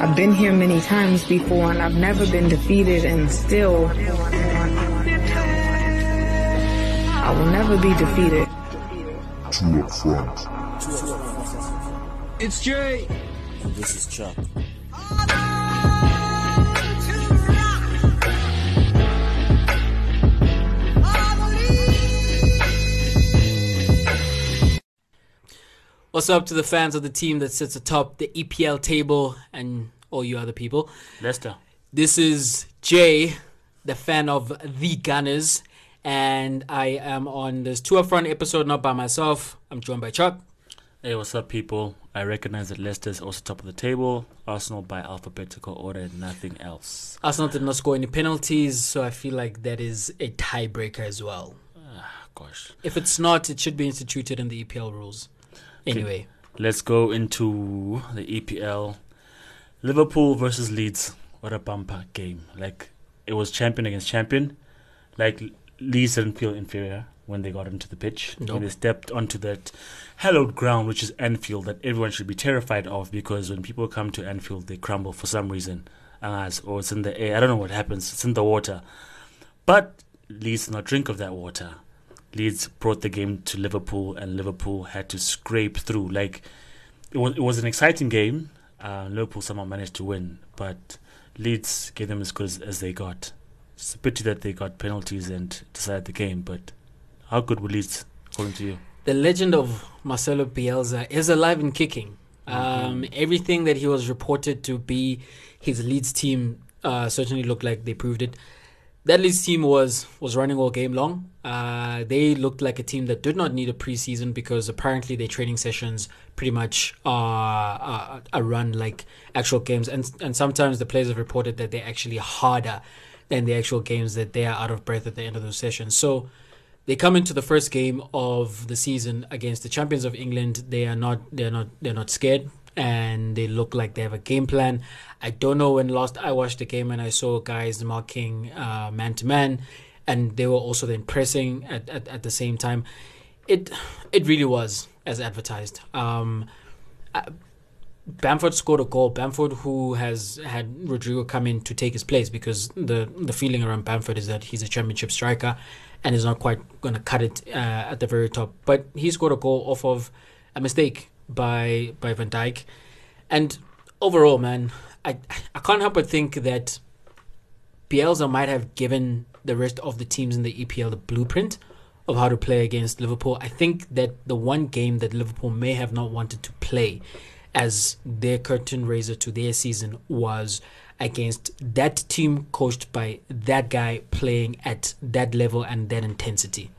I've been here many times before and I've never been defeated and still I will never be defeated. Two up front. It's Jay. And this is Chuck. What's up to the fans of the team that sits atop the EPL table and all you other people? Leicester. This is Jay, the fan of the Gunners, and I am on this two up front episode not by myself. I'm joined by Chuck. Hey, what's up, people? I recognize that Leicester is also top of the table. Arsenal by alphabetical order and nothing else. Arsenal did not score any penalties, so I feel like that is a tiebreaker as well. Ah, gosh. If it's not, it should be instituted in the EPL rules. Anyway, Let's go into the EPL. Liverpool versus Leeds. What a bumper game. Like, it was champion against champion. Like, Leeds didn't feel inferior when they got into the pitch. No. When they stepped onto that hallowed ground, which is Anfield, that everyone should be terrified of because when people come to Anfield, they crumble for some reason. As or it's in the air. I don't know what happens. It's in the water. But Leeds not drink of that water. Leeds brought the game to Liverpool, and Liverpool had to scrape through. Like it was, it was an exciting game. Uh, Liverpool somehow managed to win, but Leeds gave them as good as, as they got. It's a pity that they got penalties and decided the game. But how good were Leeds, according to you? the legend of Marcelo Bielsa is alive and kicking. Um, everything that he was reported to be his Leeds team uh, certainly looked like they proved it. That Leeds team was was running all game long. Uh, they looked like a team that did not need a preseason because apparently their training sessions pretty much are, are, are run like actual games, and and sometimes the players have reported that they're actually harder than the actual games that they are out of breath at the end of those sessions. So they come into the first game of the season against the champions of England. They are not they're not they're not scared and they look like they have a game plan. I don't know when last I watched the game and I saw guys marking uh, man to man and they were also then pressing at, at, at the same time. It it really was as advertised. Um, Bamford scored a goal. Bamford, who has had Rodrigo come in to take his place, because the the feeling around Bamford is that he's a championship striker, and is not quite going to cut it uh, at the very top. But he scored a goal off of a mistake by by Van Dijk, and overall, man, I I can't help but think that Bielsa might have given the rest of the teams in the EPL the blueprint of how to play against Liverpool. I think that the one game that Liverpool may have not wanted to play as their curtain raiser to their season was against that team coached by that guy playing at that level and that intensity.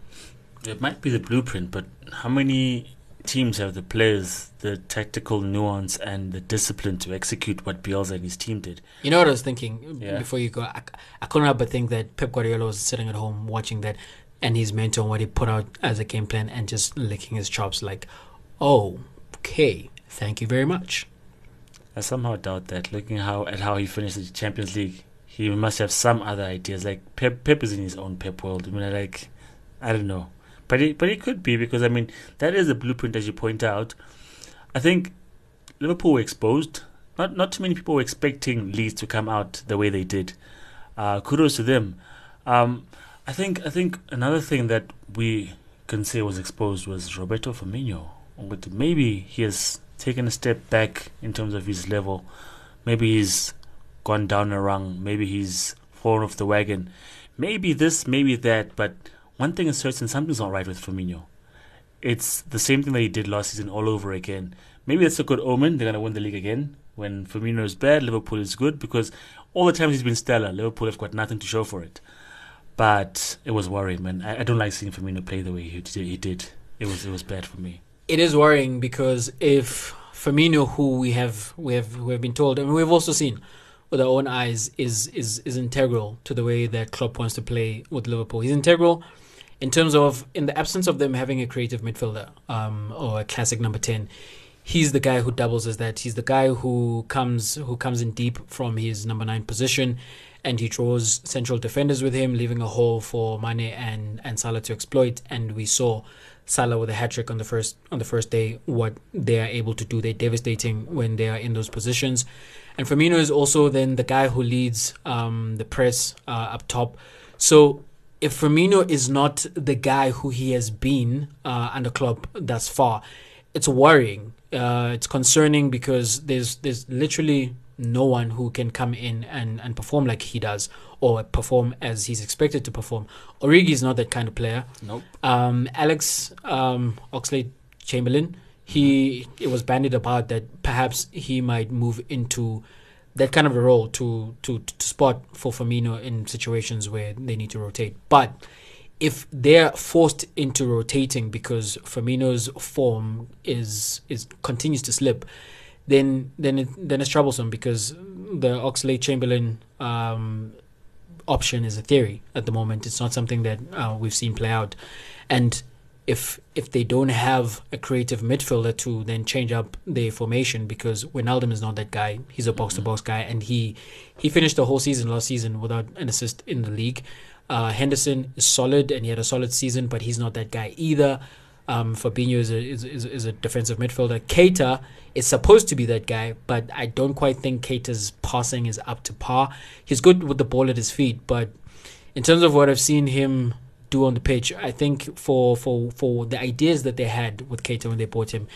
It might be the blueprint, but how many teams have the players, the tactical nuance, and the discipline to execute what Bielsa and his team did? You know what I was thinking Yeah. before you go? I, I couldn't help but think that Pep Guardiola was sitting at home watching that and his mentor what he put out as a game plan and just licking his chops like, oh, okay, thank you very much. I somehow doubt that. Looking how at how he finished the Champions League, he must have some other ideas. Like Pep, Pep is in his own Pep world. I mean, like I don't know, but it, but it could be because I mean that is a blueprint as you point out. I think Liverpool were exposed. Not not too many people were expecting Leeds to come out the way they did. Uh, kudos to them. Um, I think I think another thing that we can say was exposed was Roberto Firmino. But maybe he has taken a step back in terms of his level. Maybe he's gone down a rung. Maybe he's fallen off the wagon. Maybe this, maybe that. But one thing is certain: something's not right with Firmino. It's the same thing that he did last season all over again. Maybe that's a good omen. They're gonna win the league again. When Firmino is bad, Liverpool is good because all the times he's been stellar, Liverpool have got nothing to show for it. But it was worrying, man. I, I don't like seeing Firmino play the way he. He did. It was it was bad for me. It is worrying because if Firmino, who we have we have we have been told, and we've also seen with our own eyes, is is is integral to the way that Klopp wants to play with Liverpool. He's integral in terms of in the absence of them having a creative midfielder um, or a classic number ten. He's the guy who doubles as that. He's the guy who comes who comes in deep from his number nine position, and he draws central defenders with him, leaving a hole for Mane and and Salah to exploit. And we saw Salah with a hat trick on the first on the first day, what they are able to do. They're devastating when they are in those positions. And Firmino is also then the guy who leads um, the press uh, up top. So if Firmino is not the guy who he has been uh, under Klopp thus far, it's worrying. Uh, it's concerning because there's there's literally no one who can come in and, and perform like he does or perform as he's expected to perform. Origi is not that kind of player. Nope. Um, Alex um, Oxlade Chamberlain, he it was bandied about that perhaps he might move into that kind of a role to to to spot for Firmino in situations where they need to rotate. But if they're forced into rotating because Firmino's form is is continues to slip, then then it, then it's troublesome because the Oxlade Chamberlain um, option is a theory at the moment. It's not something that uh, we've seen play out, and if if they don't have a creative midfielder to then change up their formation because Wijnaldum is not that guy. He's a box to box guy, and he he finished the whole season last season without an assist in the league. Uh, Henderson is solid, and he had a solid season, but he's not that guy either. Um, Fabinho is a, is, is, is a defensive midfielder. Keita is supposed to be that guy, but I don't quite think Keita's passing is up to par. He's good with the ball at his feet, but in terms of what I've seen him do on the pitch, I think for for for the ideas that they had with Keita when they bought him,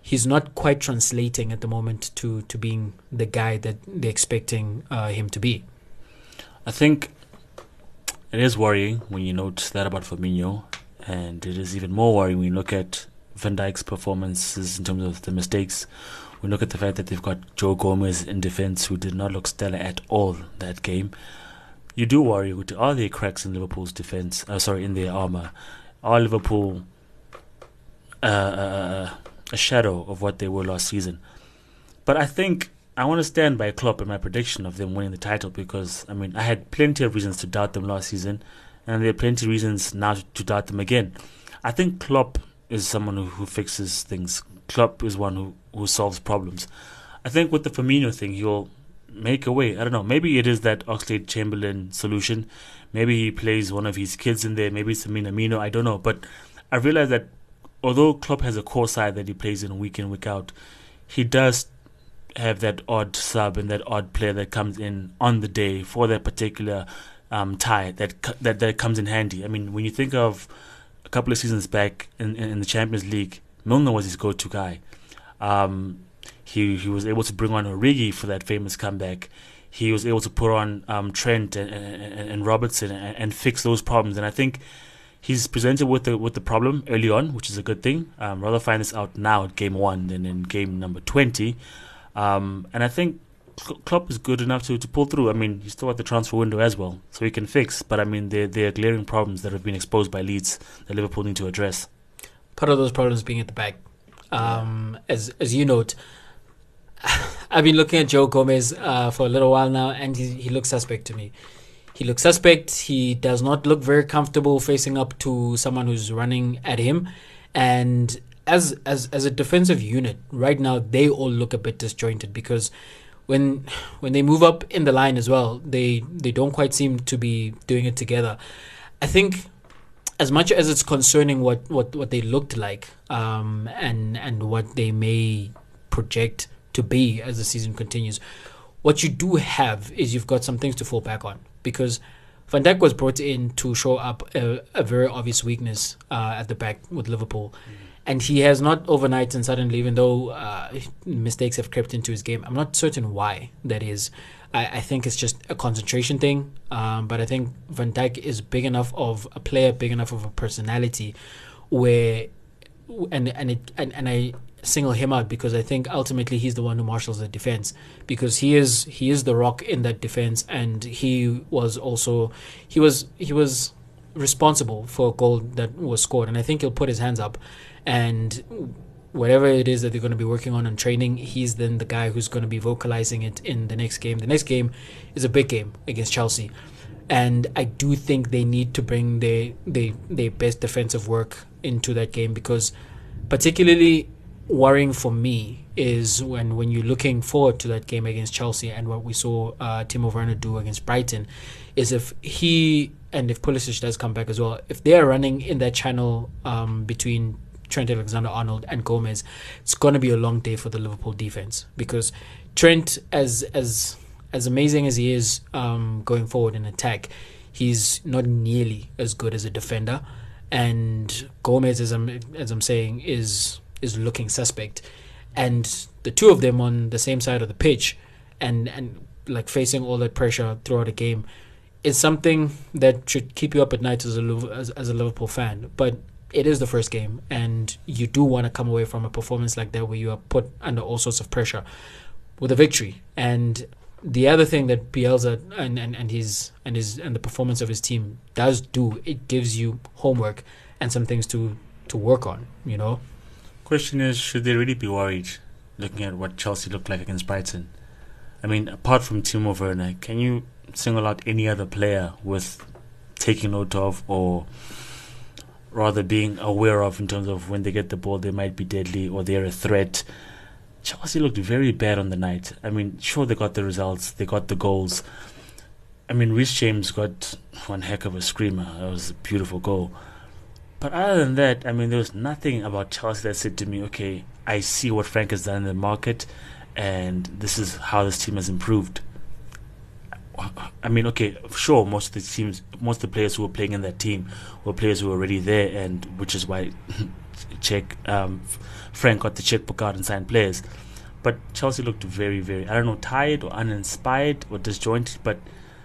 he's not quite translating at the moment to to being the guy that they're expecting uh, him to be. I think it is worrying when you note that about Firmino, and it is even more worrying when you look at Van Dijk's performances in terms of the mistakes. We look at the fact that they've got Joe Gomez in defence, who did not look stellar at all that game. You do worry: with are there cracks in Liverpool's defence? Uh, sorry, in their armour. Are Liverpool uh, uh, a shadow of what they were last season? But I think I want to stand by Klopp in my prediction of them winning the title because I mean I had plenty of reasons to doubt them last season, and there are plenty of reasons now to doubt them again. I think Klopp is someone who, who fixes things. Klopp is one who, who solves problems. I think with the Firmino thing, he'll make a way. I don't know. Maybe it is that Oxlade Chamberlain solution. Maybe he plays one of his kids in there. Maybe it's Minamino. I don't know. But I realize that although Klopp has a core side that he plays in week in week out, he does have that odd sub and that odd player that comes in on the day for that particular um, tie that that that comes in handy. I mean, when you think of a couple of seasons back in, in, in the Champions League, Milner was his go-to guy. Um, he he was able to bring on Origi for that famous comeback. He was able to put on um, Trent and, and, and Robertson and, and, fix those problems. And I think he's presented with the with the problem early on, which is a good thing. Um, rather find this out now at game one than in game number twenty. Um, and I think Klopp is good enough to, to pull through. I mean, he's still at the transfer window as well, so he can fix. But I mean, there there are glaring problems that have been exposed by Leeds that Liverpool need to address. Part of those problems being at the back, um, as as you note. I've been looking at Joe Gomez uh, for a little while now, and he, he looks suspect to me. He looks suspect. He does not look very comfortable facing up to someone who's running at him, and as as as a defensive unit right now, they all look a bit disjointed because when when they move up in the line as well, they they don't quite seem to be doing it together. I think as much as it's concerning what what what they looked like um, and and what they may project to be as the season continues, what you do have is you've got some things to fall back on because. Van Dijk was brought in to show up a, a very obvious weakness uh, at the back with Liverpool. Mm-hmm and he has not overnight and suddenly, even though uh, mistakes have crept into his game. I'm not certain why that is. I, I think it's just a concentration thing. Um, but I think Van Dijk is big enough of a player, big enough of a personality, where and and it and, and I single him out because I think ultimately he's the one who marshals the defense because he is he is the rock in that defense and he was also he was he was responsible for a goal that was scored and I think he'll put his hands up and whatever it is that they're going to be working on and training, he's then the guy who's going to be vocalizing it in the next game. The next game is a big game against Chelsea, and I do think they need to bring their their their best defensive work into that game because, particularly worrying for me is when when you're looking forward to that game against Chelsea and what we saw uh, Timo Werner do against Brighton, is if he and if Pulisic does come back as well, if they are running in that channel um, between Trent Alexander-Arnold and Gomez, it's going to be a long day for the Liverpool defense because Trent, as as as amazing as he is um, going forward in attack, he's not nearly as good as a defender, and Gomez, as I'm as I'm saying, is is looking suspect, and the two of them on the same side of the pitch, and and like facing all that pressure throughout a game, is something that should keep you up at night as a as, as a Liverpool fan. But it is the first game, and you do want to come away from a performance like that where you are put under all sorts of pressure with a victory. And the other thing that Bielsa and, and, and his and his and the performance of his team does do, it gives you homework and some things to to work on. You know. Question is, should they really be worried looking at what Chelsea looked like against Brighton? I mean, apart from Timo Werner, can you single out any other player with taking note of or rather being aware of in terms of when they get the ball, they might be deadly or they're a threat? Chelsea looked very bad on the night. I mean, sure, they got the results, they got the goals. I mean, Reece James got one heck of a screamer. That was a beautiful goal. But other than that, I mean, there was nothing about Chelsea that said to me, okay, I see what Frank has done in the market, and this is how this team has improved. I mean, okay, sure, most of the teams, most of the players who were playing in that team were players who were already there, and which is why check um, Frank got the checkbook out and signed players. But Chelsea looked very, very, I don't know, tired or uninspired or disjointed, but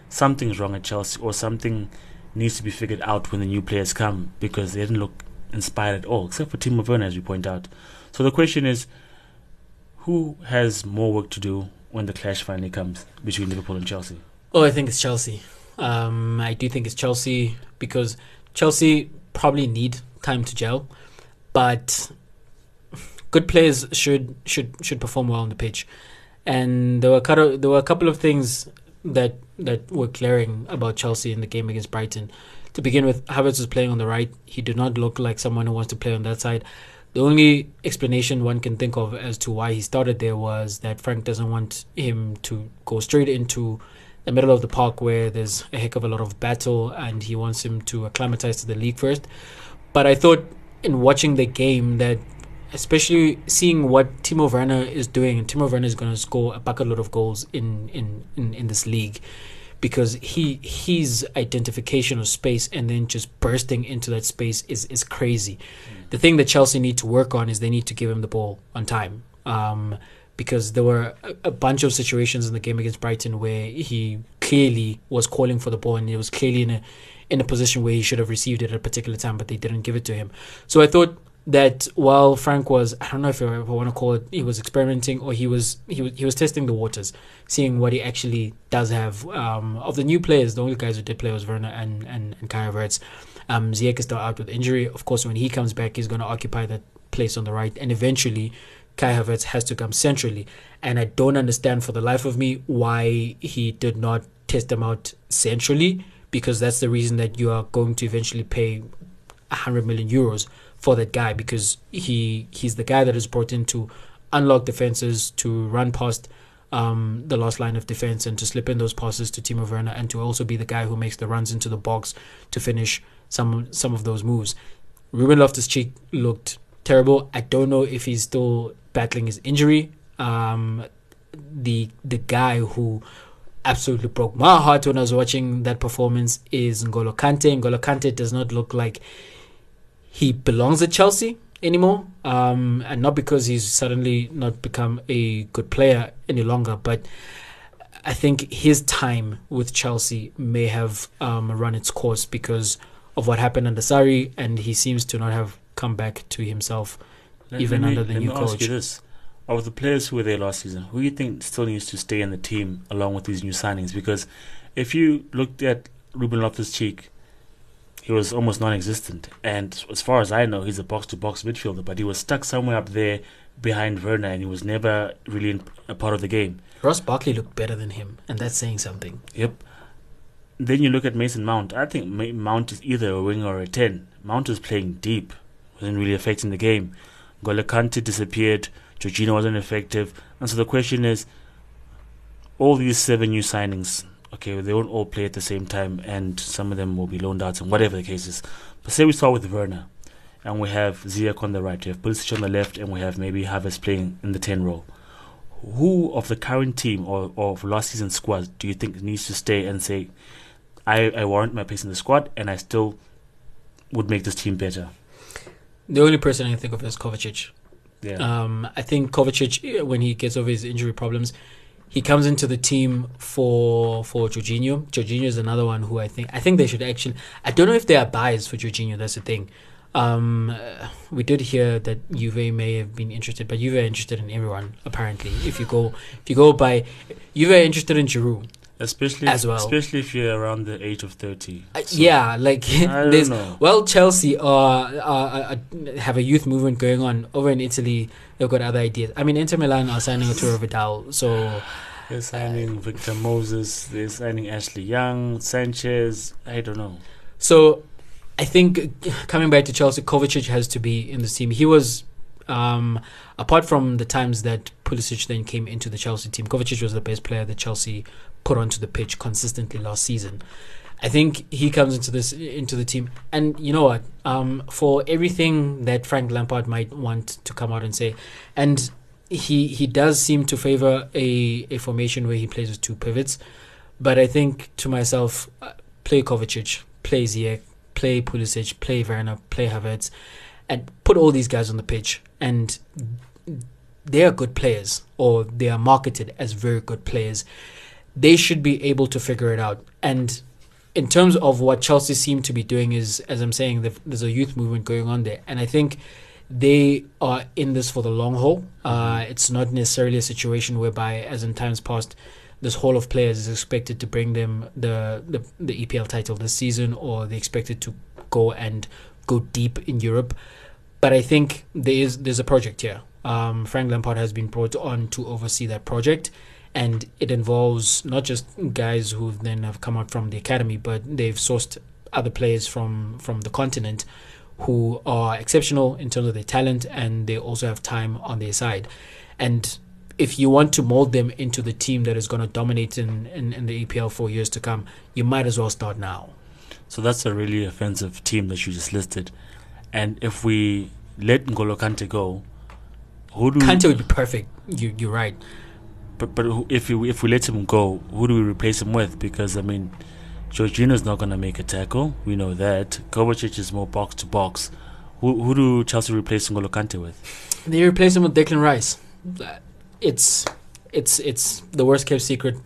something's wrong at Chelsea or something needs to be figured out when the new players come because they didn't look inspired at all, except for Timo Werner, as you point out. So the question is, who has more work to do when the clash finally comes between Liverpool and Chelsea? Oh, I think it's Chelsea. Um, I do think it's Chelsea because Chelsea probably need time to gel, but good players should should should perform well on the pitch. And there were a there were a couple of things that that were glaring about Chelsea in the game against Brighton. To begin with, Havertz was playing on the right. He did not look like someone who wants to play on that side. The only explanation one can think of as to why he started there was that Frank doesn't want him to go straight into the middle of the park where there's a heck of a lot of battle and he wants him to acclimatize to the league first. But I thought in watching the game that especially seeing what Timo Werner is doing, and Timo Werner is going to score a bucket load of goals in, in, in, in this league because he his identification of space and then just bursting into that space is, is crazy. Mm. The thing that Chelsea need to work on is they need to give him the ball on time. Um, because there were a, a, bunch of situations in the game against Brighton where he clearly was calling for the ball and he was clearly in a in a position where he should have received it at a particular time, but they didn't give it to him. So I thought that while Frank was, I don't know if I, want to call it, he was experimenting or he was he was he was testing the waters, seeing what he actually does have. Um, of the new players, the only guys who did play was Werner and and, and Kai. Um, Ziyech is still out with injury. Of course, when he comes back, he's going to occupy that place on the right, and eventually, Kai Havertz has to come centrally. And I don't understand for the life of me why he did not test them out centrally, because that's the reason that you are going to eventually pay 100 million euros for that guy because he he's the guy that is brought in to unlock defenses, to run past um, the last line of defense, and to slip in those passes to Timo Werner, and to also be the guy who makes the runs into the box to finish some some of those moves. Ruben Loftus Cheek looked terrible. I don't know if he's still battling his injury. Um, the the guy who absolutely broke my heart when I was watching that performance is N'Golo Kante. N'Golo Kante does not look like he belongs at Chelsea anymore, um, and not because he's suddenly not become a good player any longer, but I think his time with Chelsea may have um, run its course because of what happened under Sarri, and he seems to not have come back to himself Let- even me- under the let new me ask you this. Of the players who were there last season, who do you think still needs to stay in the team along with these new signings? Because if you looked at Ruben Loftus Cheek, he was almost non existent. And as far as I know, he's a box to box midfielder, but he was stuck somewhere up there behind Werner and he was never really in, a part of the game. Ross Barkley looked better than him, and that's saying something. Yep. Then you look at Mason Mount. I think Mount is either a wing or a 10. Mount is playing deep, wasn't really affecting the game. Kante disappeared. Jorginho wasn't effective. And so the question is, all these seven new signings, okay, they won't all play at the same time, and some of them will be loaned out, and whatever the case is. But say we start with Werner, and we have Ziyech on the right, we have Pulisic on the left, and we have maybe Havertz playing in the 10 role. Who of the current team or, or of last season's squad do you think needs to stay and say, I, I warrant my place in the squad, and I still would make this team better? The only person I can think of is Kovacic. Yeah. Um, I think Kovacic, when he gets over his injury problems, he comes into the team for for Jorginho. Jorginho is another one who I think I think they should actually. I don't know if they are biased for Jorginho. That's the thing. Um, we did hear that Juve may have been interested, but Juve are interested in everyone apparently. If you go, if you go by, Juve are interested in Giroud. Especially as well. Especially if you're around the age of 30. Uh, So, yeah, like I don't there's know. well, Chelsea are, are, are have a youth movement going on over in Italy. They've got other ideas. I mean, Inter Milan are signing a tour Arturo Vidal, so They're signing Victor Moses. They're signing Ashley Young, Sanchez. I don't know. so I think uh, coming back to Chelsea, Kovacic has to be in the team. He was. Um, apart from the times that Pulisic then came into the Chelsea team, Kovacic was the best player that Chelsea put onto the pitch consistently last season. I think he comes into this into the team, and you know what? Um, for everything that Frank Lampard might want to come out and say, and he he does seem to favor a a formation where he plays with two pivots, but I think to myself, uh, play Kovacic, play Ziyech, play Pulisic, play Werner, play Havertz, and put all these guys on the pitch, and they are good players, or they are marketed as very good players. They should be able to figure it out, and in terms of what Chelsea seem to be doing is, as I'm saying, there's a youth movement going on there, and I think they are in this for the long haul. Uh, it's not necessarily a situation whereby, as in times past, this hall of players is expected to bring them the, the the EPL title this season, or they expected to go and go deep in Europe. But I think there is there's a project here. Um, Frank Lampard has been brought on to oversee that project, and it involves not just guys who then have come out from the academy, but they've sourced other players from from the continent who are exceptional in terms of their talent, and they also have time on their side. And if you want to mold them into the team that is going to dominate in, in, in the EPL for years to come, you might as well start now. So that's a really offensive team that you just listed. And if we let N'Golo Kante go, who do Kante would be perfect. You, you're right. But but if we if we let him go, who do we replace him with? Because I mean, Jorginho's not going to make a tackle. We know that. Kovacic is more box to box. Who who do Chelsea replace N'Golo Kante with? They replace him with Declan Rice. It's it's it's the worst kept secret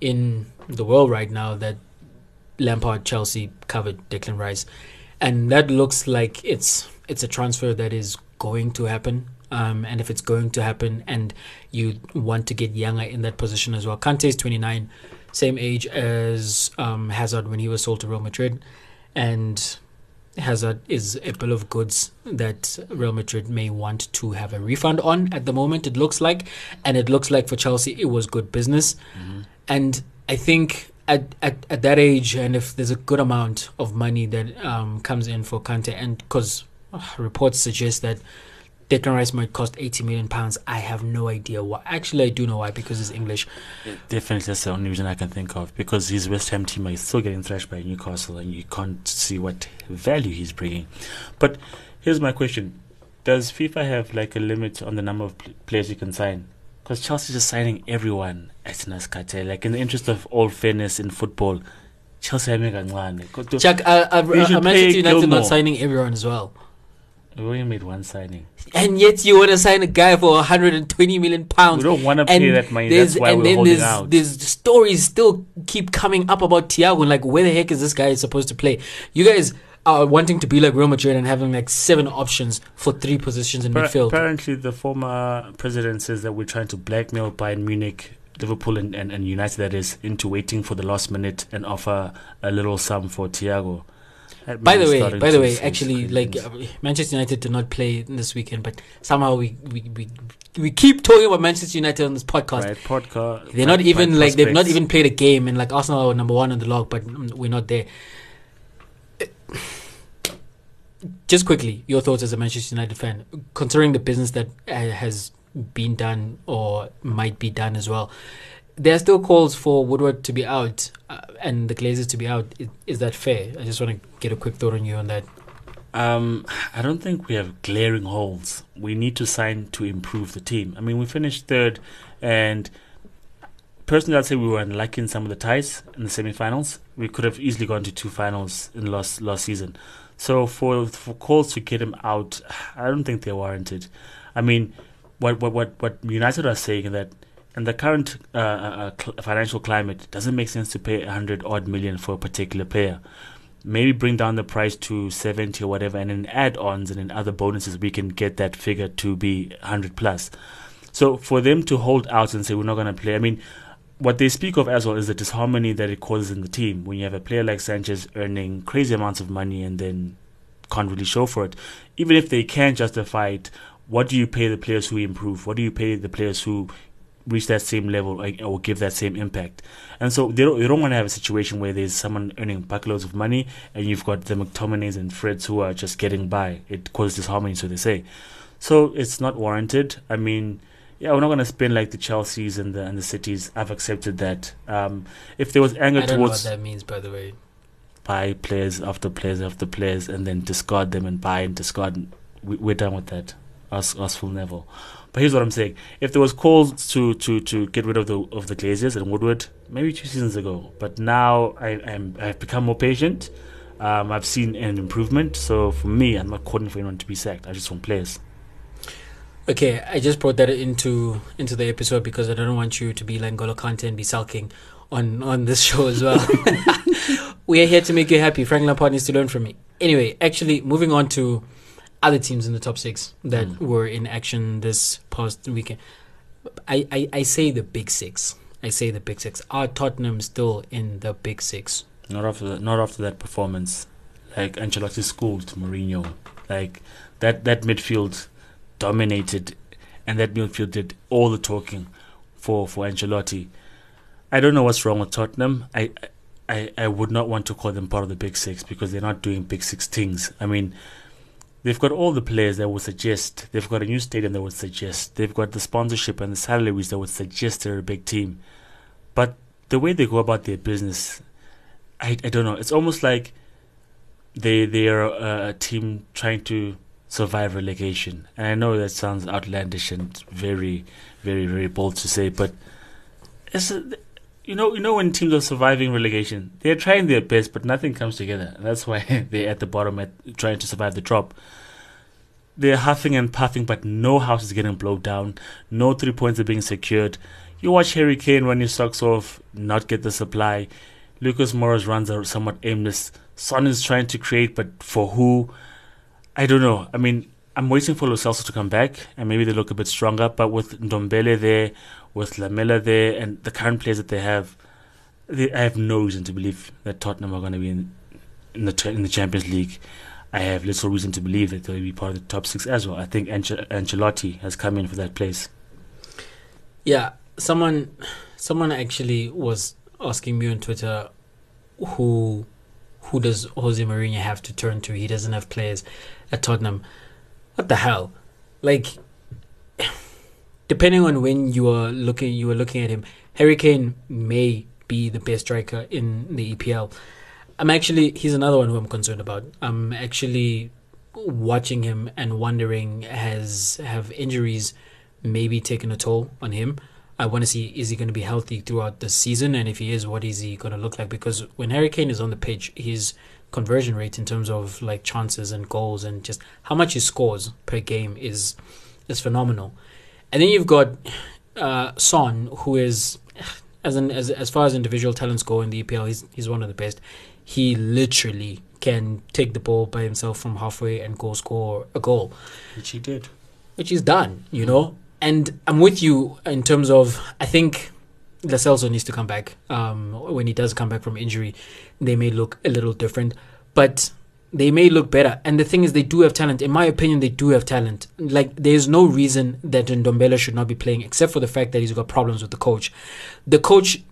in the world right now that Lampard Chelsea covered Declan Rice, and that looks like it's it's a transfer that is going to happen. Um, and if it's going to happen, and you want to get younger in that position as well, Kante is 29, same age as um, Hazard when he was sold to Real Madrid, and Hazard is a bill of goods that Real Madrid may want to have a refund on at the moment, it looks like. And it looks like for Chelsea, it was good business. And I think at, at, at that age, and if there's a good amount of money that um, comes in for Kante, and because reports suggest that Declan Rice might cost 80 million pounds, I have no idea why. Actually, I do know why because it's English. Definitely, that's the only reason I can think of. Because his West Ham team is still getting thrashed by Newcastle, and you can't see what value he's bringing. But here's my question: Does FIFA have like a limit on the number of pl- players you can sign? Because Chelsea's just signing everyone at Naskate. Like in the interest of all fairness in football, Chelsea are making money. Chuck, uh, uh, They uh, should Manchester pay United Gilmore. not signing everyone as well. We only made one signing. and yet you want to sign a guy for 120 million pounds. We don't want to pay that money. That's why and we're holding there's, out. There's stories still keep coming up about Thiago. and Like, where the heck is this guy supposed to play? You guys are wanting to be like Real Madrid and having like seven options for three positions in midfield. Apparently, the former president says that we're trying to blackmail Bayern Munich, Liverpool, and, and, and United, that is, into waiting for the last minute and offer a little sum for Thiago. By the way, by the way, actually, like uh, Manchester United did not play this weekend, but somehow we we, we, we keep talking about Manchester United on this podcast. right podcast. They're not right- even right like they've not even played a game, and like Arsenal are number one on the log, but we're not there. just quickly, your thoughts as a Manchester United fan, considering the business that uh, has been done or might be done as well. There are still calls for Woodward to be out uh, and the Glazers to be out. Is, is that fair? I just want to get a quick thought on you on that. Um, I don't think we have glaring holes. We need to sign to improve the team. I mean, we finished third, and personally, I'd say we were unlucky in some of the ties in the semi-finals. We could have easily gone to two finals in last last season. So for for calls to get him out, I don't think they're warranted. I mean, what what what what United are saying that in the current uh, uh, cl- financial climate, it doesn't make sense to pay a hundred odd million for a particular player. Maybe bring down the price to seventy or whatever, and in add-ons and in other bonuses, we can get that figure to be hundred plus. So for them to hold out and say we're not going to play, I mean, what they speak of as well is the disharmony that it causes in the team when you have a player like Sanchez earning crazy amounts of money and then can't really show for it. Even if they can justify it, what do you pay the players who improve? What do you pay the players who reach that same level or, give that same impact? And so they don't, they don't want to have a situation where there's someone earning buckloads of money and you've got the McTominays and Freds who are just getting by. It causes disharmony, so they say. So it's not warranted. I mean, yeah, we're not going to spend like the Chelseas and the and the cities. I've accepted that. Um, if there was anger I don't know what towards that means, by the way. buy players after players after players and then discard them and buy and discard, we, we're done with that. Us, us full level. But here's what I'm saying: if there was calls to to to get rid of the of the Glazers and Woodward, maybe two seasons ago. But now I am I've become more patient. Um, I've seen an improvement. So for me, I'm not calling for anyone to be sacked. I just want players. Okay, I just brought that into into the episode because I don't want you to be like Golo Kante and be sulking on on this show as well. we are here to make you happy. Frank Lampard needs to learn from me. Anyway, actually, moving on to other teams in the top six that Mm. were in action this past weekend. I, I, I say the big six. I say the big six. Are Tottenham still in the big six? Not after that, not after that performance, like Ancelotti schooled Mourinho. Like that that midfield dominated, and that midfield did all the talking for for Ancelotti. I don't know what's wrong with Tottenham. I. I, I would not want to call them part of the big six because they're not doing big six things. I mean, they've got all the players that would suggest they've got a new stadium that would suggest they've got the sponsorship and the salaries that would suggest they're a big team. But the way they go about their business, I, I don't know. It's almost like they they are a, a team trying to survive relegation. And I know that sounds outlandish and very, very, very bold to say, but it's a, you know you know when teams are surviving relegation, they're trying their best, but nothing comes together. And that's why they're at the bottom, at trying to survive the drop. They're huffing and puffing, but no house is getting blown down. No three points are being secured. You watch Harry Kane run his socks off, not get the supply. Lucas Moura's runs are somewhat aimless. Son is trying to create, but for who? I don't know. I mean, I'm waiting for Lo Celso to come back, and maybe they look a bit stronger. But with Ndombele there, with Lamela there, and the current players that they have, they, I have no reason to believe that Tottenham are going to be in, in the in the Champions League. I have little reason to believe that they'll be part of the top six as well. I think Ange- Ancelotti has come in for that place. Yeah, someone someone actually was asking me on Twitter who who does Jose Mourinho have to turn to? He doesn't have players at Tottenham. What the hell? Like depending on when you are looking you are looking at him, Harry Kane may be the best striker in the EPL. I'm actually he's another one who I'm concerned about. I'm actually watching him and wondering has have injuries maybe taken a toll on him. I want to see is he going to be healthy throughout the season, and if he is, what is he going to look like? Because when Harry Kane is on the pitch, his conversion rate in terms of like chances and goals and just how much he scores per game is is phenomenal. And then you've got uh, Son, who is as an as as far as individual talents go in the EPL, he's he's one of the best. He literally can take the ball by himself from halfway and go score a goal Which he did. which he's done, you know. And I'm with you in terms of I think Celso needs to come back. Um, when he does come back from injury, they may look a little different, but they may look better. And the thing is, they do have talent. In my opinion, they do have talent. Like there's no reason that Ndombele should not be playing, except for the fact that he's got problems with the coach. The coach,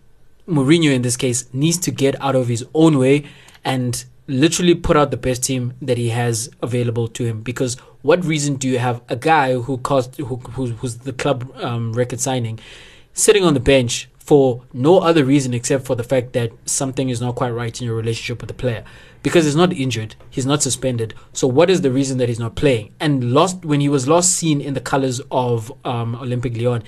Mourinho in this case, needs to get out of his own way and literally put out the best team that he has available to him. Because what reason do you have a guy who cost who, who who's the club um, record signing sitting on the bench for no other reason except for the fact that something is not quite right in your relationship with the player? Because he's not injured, he's not suspended. So what is the reason that he's not playing? And lost when he was last seen in the colours of um, Olympic Lyon,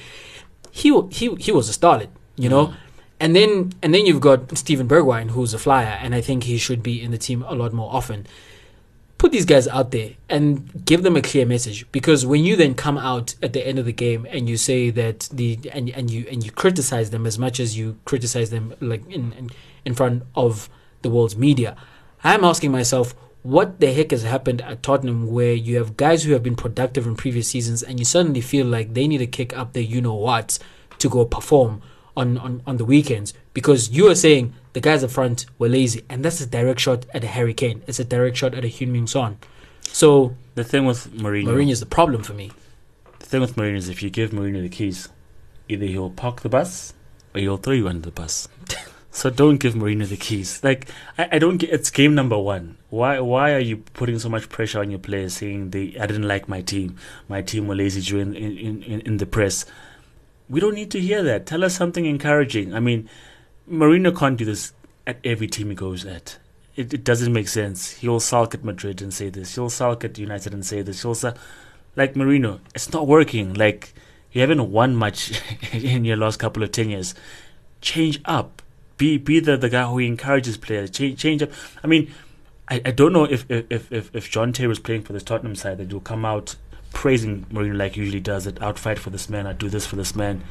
he he he was a starlet, you know. And then and then you've got Steven Bergwijn, who's a flyer, and I think he should be in the team a lot more often. Put these guys out there and give them a clear message. Because when you then come out at the end of the game and you say that the and and you and you criticize them as much as you criticize them like in in, in front of the world's media, I'm asking myself what the heck has happened at Tottenham where you have guys who have been productive in previous seasons and you suddenly feel like they need to kick up their you know what to go perform on, on, on the weekends? Because you are saying the guys up front were lazy and that's a direct shot at a Harry Kane. It's a direct shot at a Hyun Son. So The thing with Mourinho, Mourinho is the problem for me. the thing with Mourinho is if you give Mourinho the keys, either he'll park the bus or he'll throw you under the bus. so don't give Mourinho the keys. Like I, I don't get. It's game number one. Why why are you putting so much pressure on your players, saying they I didn't like my team, my team were lazy during in, in, in, in the press. We don't need to hear that. Tell us something encouraging. I mean, Mourinho can't do this at every team he goes at. It, it doesn't make sense. He'll sulk at Madrid and say this. He'll sulk at United and say this. He'll sulk, like Mourinho. It's not working. Like you haven't won much in your last couple of 10 years. Change up. Be be the, the guy who encourages players. Change change up. I mean, I, I don't know if if, if if John Terry was playing for this Tottenham side that you'll come out praising Mourinho like usually does. It out fight for this man. I do this for this man.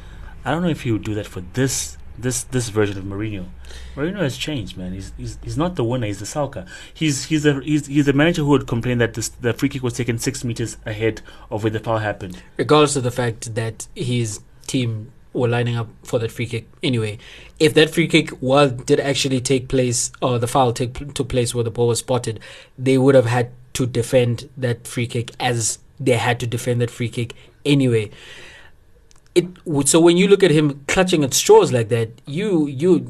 I don't know if he would do that for this this this version of Mourinho. Mourinho has changed, man. He's he's, he's not the winner. He's the sulker. He's he's a he's, he's the manager who would complain that this, the free kick was taken six meters ahead of where the foul happened. regardless of the fact that his team were lining up for that free kick anyway. If that free kick was did actually take place, or the foul take, took place where the ball was spotted, they would have had to defend that free kick as they had to defend that free kick anyway. It so when you look at him clutching at straws like that, you you.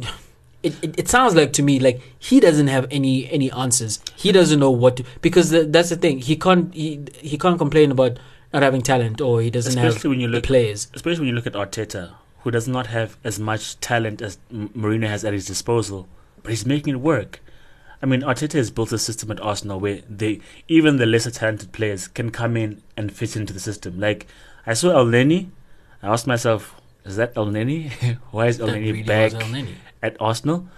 It, it, it sounds like to me like he doesn't have any any answers. He doesn't know what to because th- that's the thing. He can't he he can't complain about not having talent or he doesn't have Especially when you the players. especially when you look at Arteta, who does not have as much talent as M- Mourinho has at his disposal, but he's making it work. I mean, Arteta has built a system at Arsenal where they even the lesser talented players can come in and fit into the system. Like I saw Elneny, I asked myself, is that Elneny? Why is Elneny really back Elneny. at Arsenal?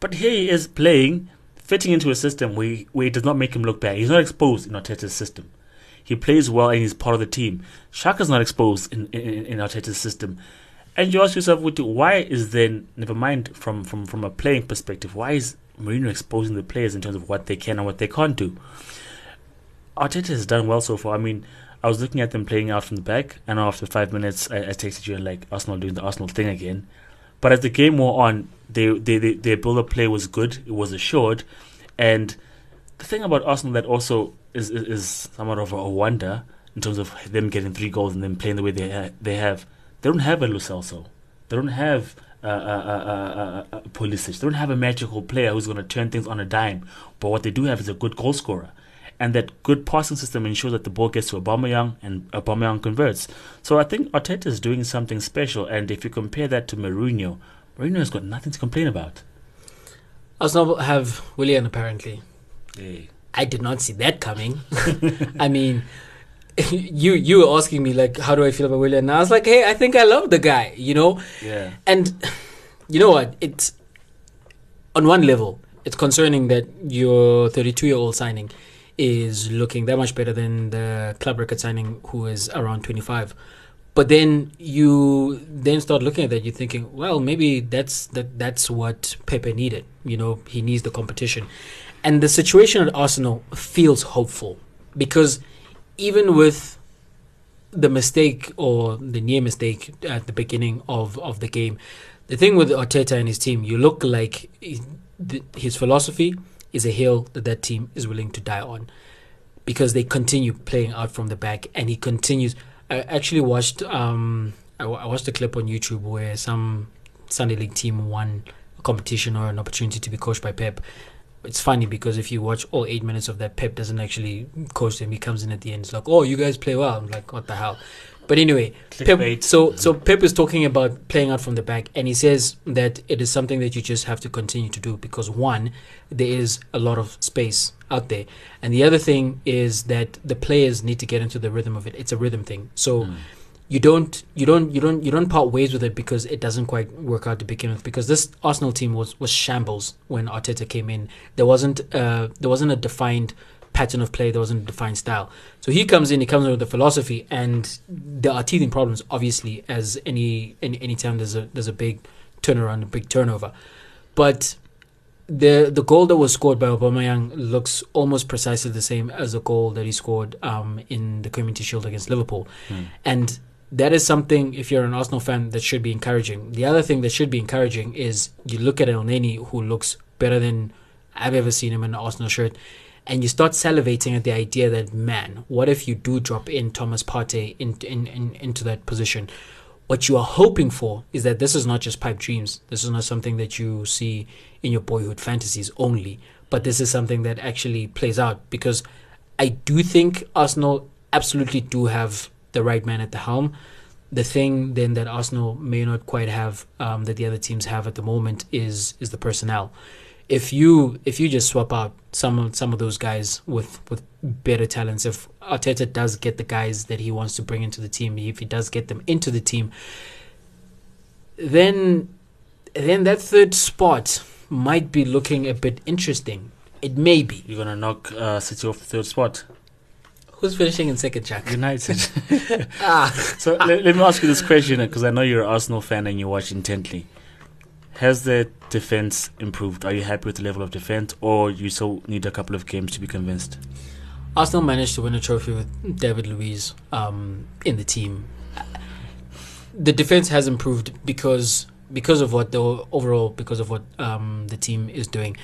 But here he is playing, fitting into a system where, he, where it does not make him look bad. He's not exposed in Arteta's system. He plays well and he's part of the team. Xhaka's not exposed in, in, in Arteta's system. And you ask yourself, why is then, never mind from, from, from a playing perspective, why is Mourinho exposing the players in terms of what they can and what they can't do? Arteta has done well so far. I mean, I was looking at them playing out from the back, and after five minutes, I, I texted you like Arsenal doing the Arsenal thing again. But as the game wore on, they, they, they, their build up play was good, it was assured. And the thing about Arsenal that also is, is, is somewhat of a wonder in terms of them getting three goals and then playing the way they, ha- they have, they don't have a Lo Celso. They don't have a, uh, uh, uh, uh, Pulisic. They don't have a magical player who's going to turn things on a dime. But what they do have is a good goal scorer. And that good passing system ensures that the ball gets to Aubameyang and Aubameyang converts. So I think Arteta is doing something special. And if you compare that to Mourinho, Mourinho has got nothing to complain about. Arsenal have Willian apparently. Hey. I did not see that coming. I mean, you you were asking me like, how do I feel about Willian? And I was like, hey, I think I love the guy, you know. Yeah. And you know what? It's on one level, it's concerning that your 32 year old signing is looking that much better than the club record signing who is around 25. But then you then start looking at that, you're thinking, well, maybe that's that that's what Pepe needed. You know, he needs the competition. And the situation at Arsenal feels hopeful because even with the mistake or the near mistake at the beginning of, of the game, the thing with Arteta and his team, you look like his philosophy is a hill that that team is willing to die on because they continue playing out from the back and he continues. I actually watched um I, I watched a clip on YouTube where some Sunday League team won a competition or an opportunity to be coached by Pep. it's funny because if you watch all eight minutes of that, Pep doesn't actually coach them. He comes in at the end. It's like, oh, you guys play well. I'm like, what the hell? But anyway, Pep, so so Pep is talking about playing out from the back, and he says that it is something that you just have to continue to do because one, there is a lot of space out there, and the other thing is that the players need to get into the rhythm of it. It's a rhythm thing, so Mm. you don't you don't you don't you don't part ways with it because it doesn't quite work out to begin with because this Arsenal team was was shambles when Arteta came in there wasn't uh there wasn't a defined pattern of play there wasn't a defined style so he comes in he comes in with a philosophy and there are teething problems obviously as any any anytime there's a there's a big turnaround a big turnover but the the goal that was scored by Aubameyang looks almost precisely the same as the goal that he scored um, in the Community Shield against Liverpool, Mm. and that is something if you're an Arsenal fan that should be encouraging. The other thing that should be encouraging is you look at Elneny who looks better than I've ever seen him in an Arsenal shirt, and you start salivating at the idea that man, what if you do drop in Thomas Partey in, in, in into that position? What you are hoping for is that this is not just pipe dreams. This is not something that you see in your boyhood fantasies only, but this is something that actually plays out because I do think Arsenal absolutely do have the right man at the helm. The thing then that Arsenal may not quite have um, that the other teams have at the moment is is the personnel. If you if you just swap out some of some of those guys with with better talents, if Arteta does get the guys that he wants to bring into the team, if he does get them into the team, then then that third spot might be looking a bit interesting. It may be. You're gonna knock uh, City off the third spot. Who's finishing in second, Jack? United. ah, so let, let me ask you this question because I know you're an Arsenal fan and you watch intently. Has the defense improved? Are you happy with the level of defense, or you still need a couple of games to be convinced? Arsenal managed to win a trophy with David Luiz um, in the team. The defense has improved because because of what the overall because of what um, the team is doing.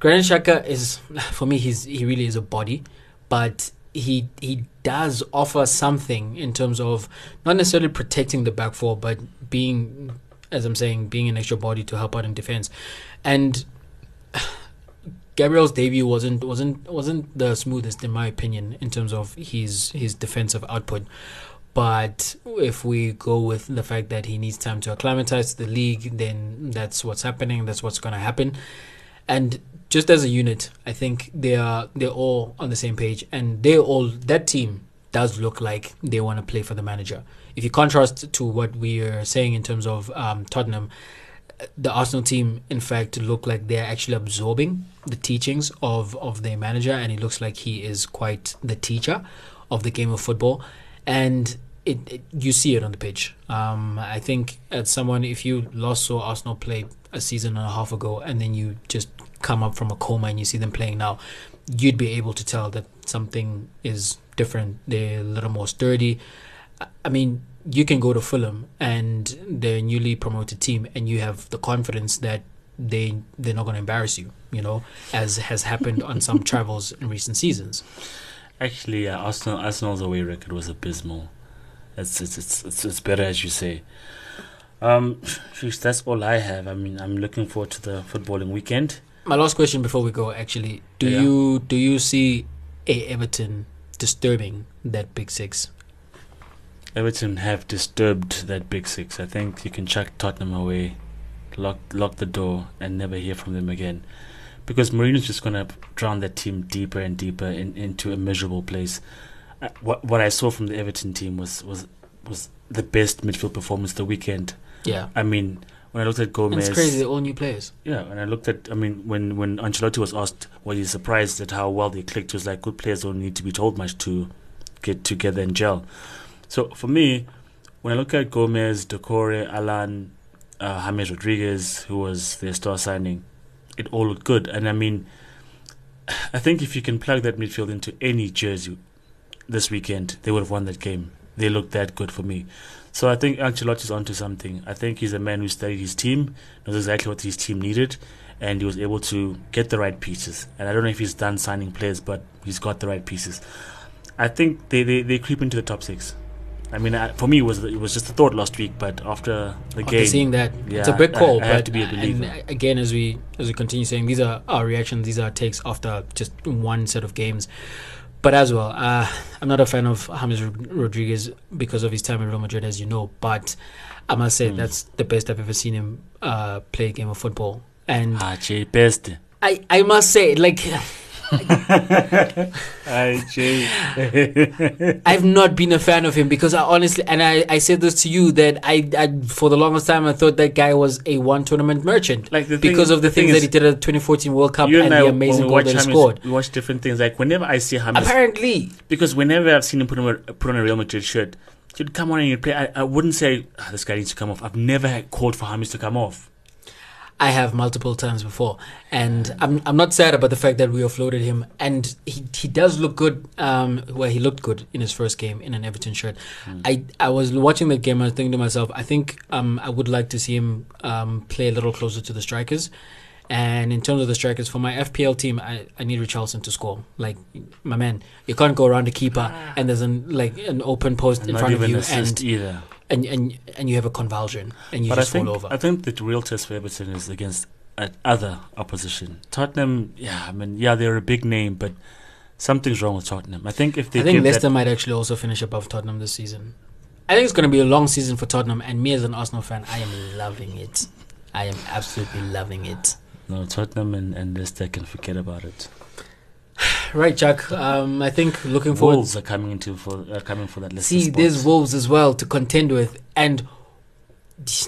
Granit Xhaka is for me he's he really is a body, but he he does offer something in terms of not necessarily protecting the back four, but being as I'm saying being an extra body to help out in defense, and Gabriel's debut wasn't wasn't wasn't the smoothest in my opinion in terms of his his defensive output. But if we go with the fact that he needs time to acclimatize to the league, then that's what's happening. That's what's going to happen. And just as a unit, I think they are they're all on the same page, and they all that team does look like they want to play for the manager. If you contrast to what we are saying in terms of um, Tottenham, the Arsenal team, in fact, look like they're actually absorbing the teachings of, of their manager, and it looks like he is quite the teacher of the game of football. And it, it you see it on the pitch. Um, I think as someone, if you last saw Arsenal play a season and a half ago, and then you just come up from a coma and you see them playing now, you'd be able to tell that something is different. They're a little more sturdy. I- mean, you can go to Fulham and their newly promoted team, and you have the confidence that they they're not going to embarrass you. You know, as has happened on some travels in recent seasons. Actually, yeah, Arsenal Arsenal's away record was abysmal. It's it's it's it's, it's better as you say. Um, sheesh, that's all I have. I mean, I'm looking forward to the footballing weekend. My last question before we go, actually, do Yeah. you do you see a Everton disturbing that big six? Everton have disturbed that big six. I think you can chuck Tottenham away, lock lock the door, and never hear from them again. Because Mourinho's just gonna drown that team deeper and deeper in, into a miserable place. Uh, what what I saw from the Everton team was was was the best midfield performance the weekend. Yeah, I mean, when I looked at and Gomes, it's crazy. They're all new players. yeah, and I looked at, I mean, when when Ancelotti was asked, "Were you surprised at how well they clicked? He was like, good players don't need to be told much to get together and gel. So for me, when I look at Gomes, Doucouré, Allan, uh, James Rodriguez, who was their star signing, it all looked good. And I mean, I think if you can plug that midfield into any jersey this weekend, they would have won that game. They looked that good for me. So I think Ancelotti's onto something. I think he's a man who studied his team, knows exactly what his team needed, and he was able to get the right pieces. And I don't know if he's done signing players, but he's got the right pieces. I think they, they, they creep into the top six. I mean, I, for me, it was it was just a thought last week, but after the After game, seeing that, it's a big call. I have but to be a believer. And uh, again, as we as we continue saying, these are our reactions. These are our takes after just one set of games. But as well, uh, I'm not a fan of James Rodriguez because of his time in Real Madrid, as you know. But I must say Mm. that's the best I've ever seen him uh, play a game of football. And ah, best. I, I must say, like. I've not been a fan of him because I honestly, and I, I said this to you that I, I, for the longest time, I thought that guy was a one tournament merchant. Like the thing because of the, thing things that he did at the 2014 World Cup and, and I, the amazing goal that he scored. we watch different things. Like whenever I see James, Apparently, because whenever I've seen him put on a, put on a Real Madrid shirt, he'd come on and he'd play. I, I wouldn't say ah, this guy needs to come off. I've never called for James to come off. I have multiple times before, and I'm I'm not sad about the fact that we offloaded him, and he he does look good. Um, well, he looked good in his first game in an Everton shirt. I I was watching the game. I was thinking to myself, I think um I would like to see him um play a little closer to the strikers. And in terms of the strikers, for my FPL team, I, I need Richarlison to score. Like my man, you can't go around the keeper and there's an like an open post And in front of you, and, either. And and and you have a convulsion and you but I just think fall over. I think the real test for Everton is against uh, other opposition. Tottenham, yeah, I mean, yeah, they're a big name, but something's wrong with Tottenham. I think if they I think Leicester might actually also finish above Tottenham this season. I think it's going to be a long season for Tottenham, and me as an Arsenal fan, I am loving it. I am absolutely loving it. no Tottenham and, and Leicester can forget about it. Right, Jack. Um, I think looking forward. Wolves are coming into for are coming for that Leicester See, there's Wolves as well to contend with, and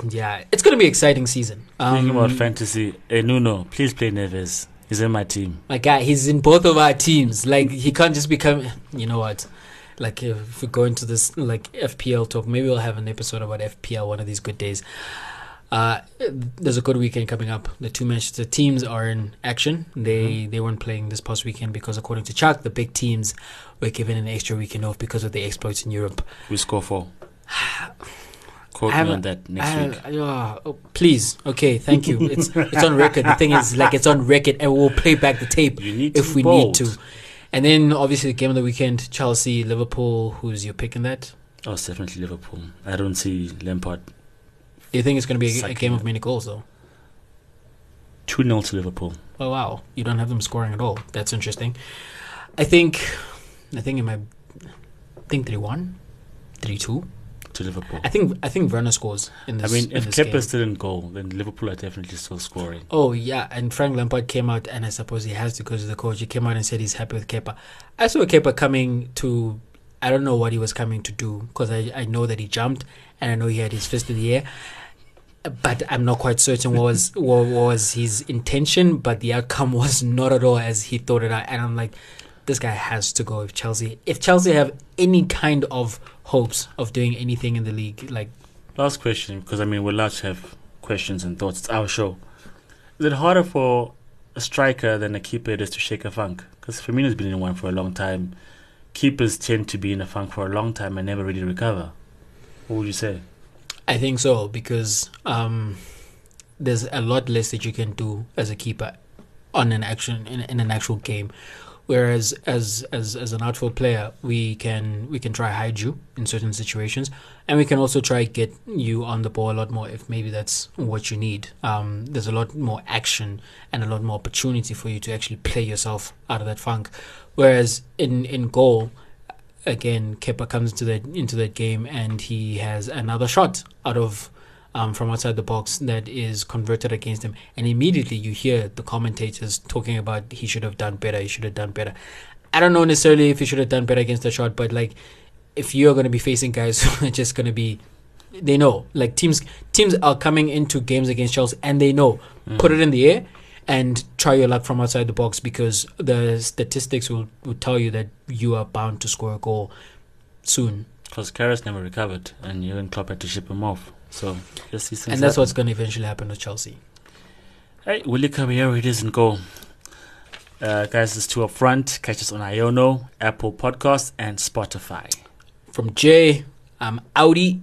yeah, it's going to be an exciting season. Thinking about Um, fantasy, eh, Nuno, please play Neves. He's in my team. my guy, he's in both of our teams. Like he can't just become. You know what? Like if we go into this like FPL talk, maybe we'll have an episode about FPL one of these good days. Uh, there's a good weekend coming up. The two Manchester teams are in action. They they weren't playing this past weekend because, according to Chuck, the big teams were given an extra weekend off because of the exploits in Europe. We score four. Quote me on that next week. Uh, oh, please, okay, thank you. It's it's on record. The thing is, like, it's on record, and we'll play back the tape You need to if we bold. need to. And then obviously the game of the weekend, Chelsea, Liverpool. Who's your pick in that? Oh, it's definitely Liverpool. I don't see Lampard. Do you think it's going to be a, a game of many goals though? 2 0 to Liverpool. Oh wow, you don't have them scoring at all. That's interesting. I think, I think it might. I think three one, three two. To Liverpool. I think I think Werner scores in this. I mean, if Kepa didn't goal, then Liverpool are definitely still scoring. Oh yeah, and Frank Lampard came out, and I suppose he has to because of the coach. He came out and said he's happy with Kepa. I saw Kepa coming to, I don't know what he was coming to do because I, I know that he jumped and I know he had his fist in the air, but I'm not quite certain what was what was his intention. But the outcome was not at all as he thought it out, and I'm like, this guy has to go if Chelsea if Chelsea have any kind of hopes of doing anything in the league, like Last question, because I mean, we're allowed to have questions and thoughts. It's our show. Is it harder for a striker than a keeper is to shake a funk? Because Firmino's been in one for a long time. Keepers tend to be in a funk for a long time and never really recover. What would you say? I think so because um, there's a lot less that you can do as a keeper on an action in, in an actual game. Whereas as as as an outfield player, we can we can try hide you in certain situations, and we can also try get you on the ball a lot more if maybe that's what you need. Um, there's a lot more action and a lot more opportunity for you to actually play yourself out of that funk. Whereas in in goal, again, Kepa comes into that into that game and he has another shot out of um, from outside the box that is converted against him, and immediately you hear the commentators talking about he should have done better. He should have done better. I don't know necessarily if he should have done better against the shot, but like if you're going to be facing guys who are just going to be, they know like teams teams are coming into games against Chelsea and they know put it in the air and try your luck from outside the box because the statistics will, will tell you that you are bound to score a goal soon. Because Karius never recovered, and you and Klopp had to ship him off. So yes, and that's happen. what's going to eventually happen with Chelsea. Hey, will you come here? he doesn't go. Uh, guys, this two up front. Catch us on Iono, Apple Podcasts, and Spotify. From Jay, I'm Audi.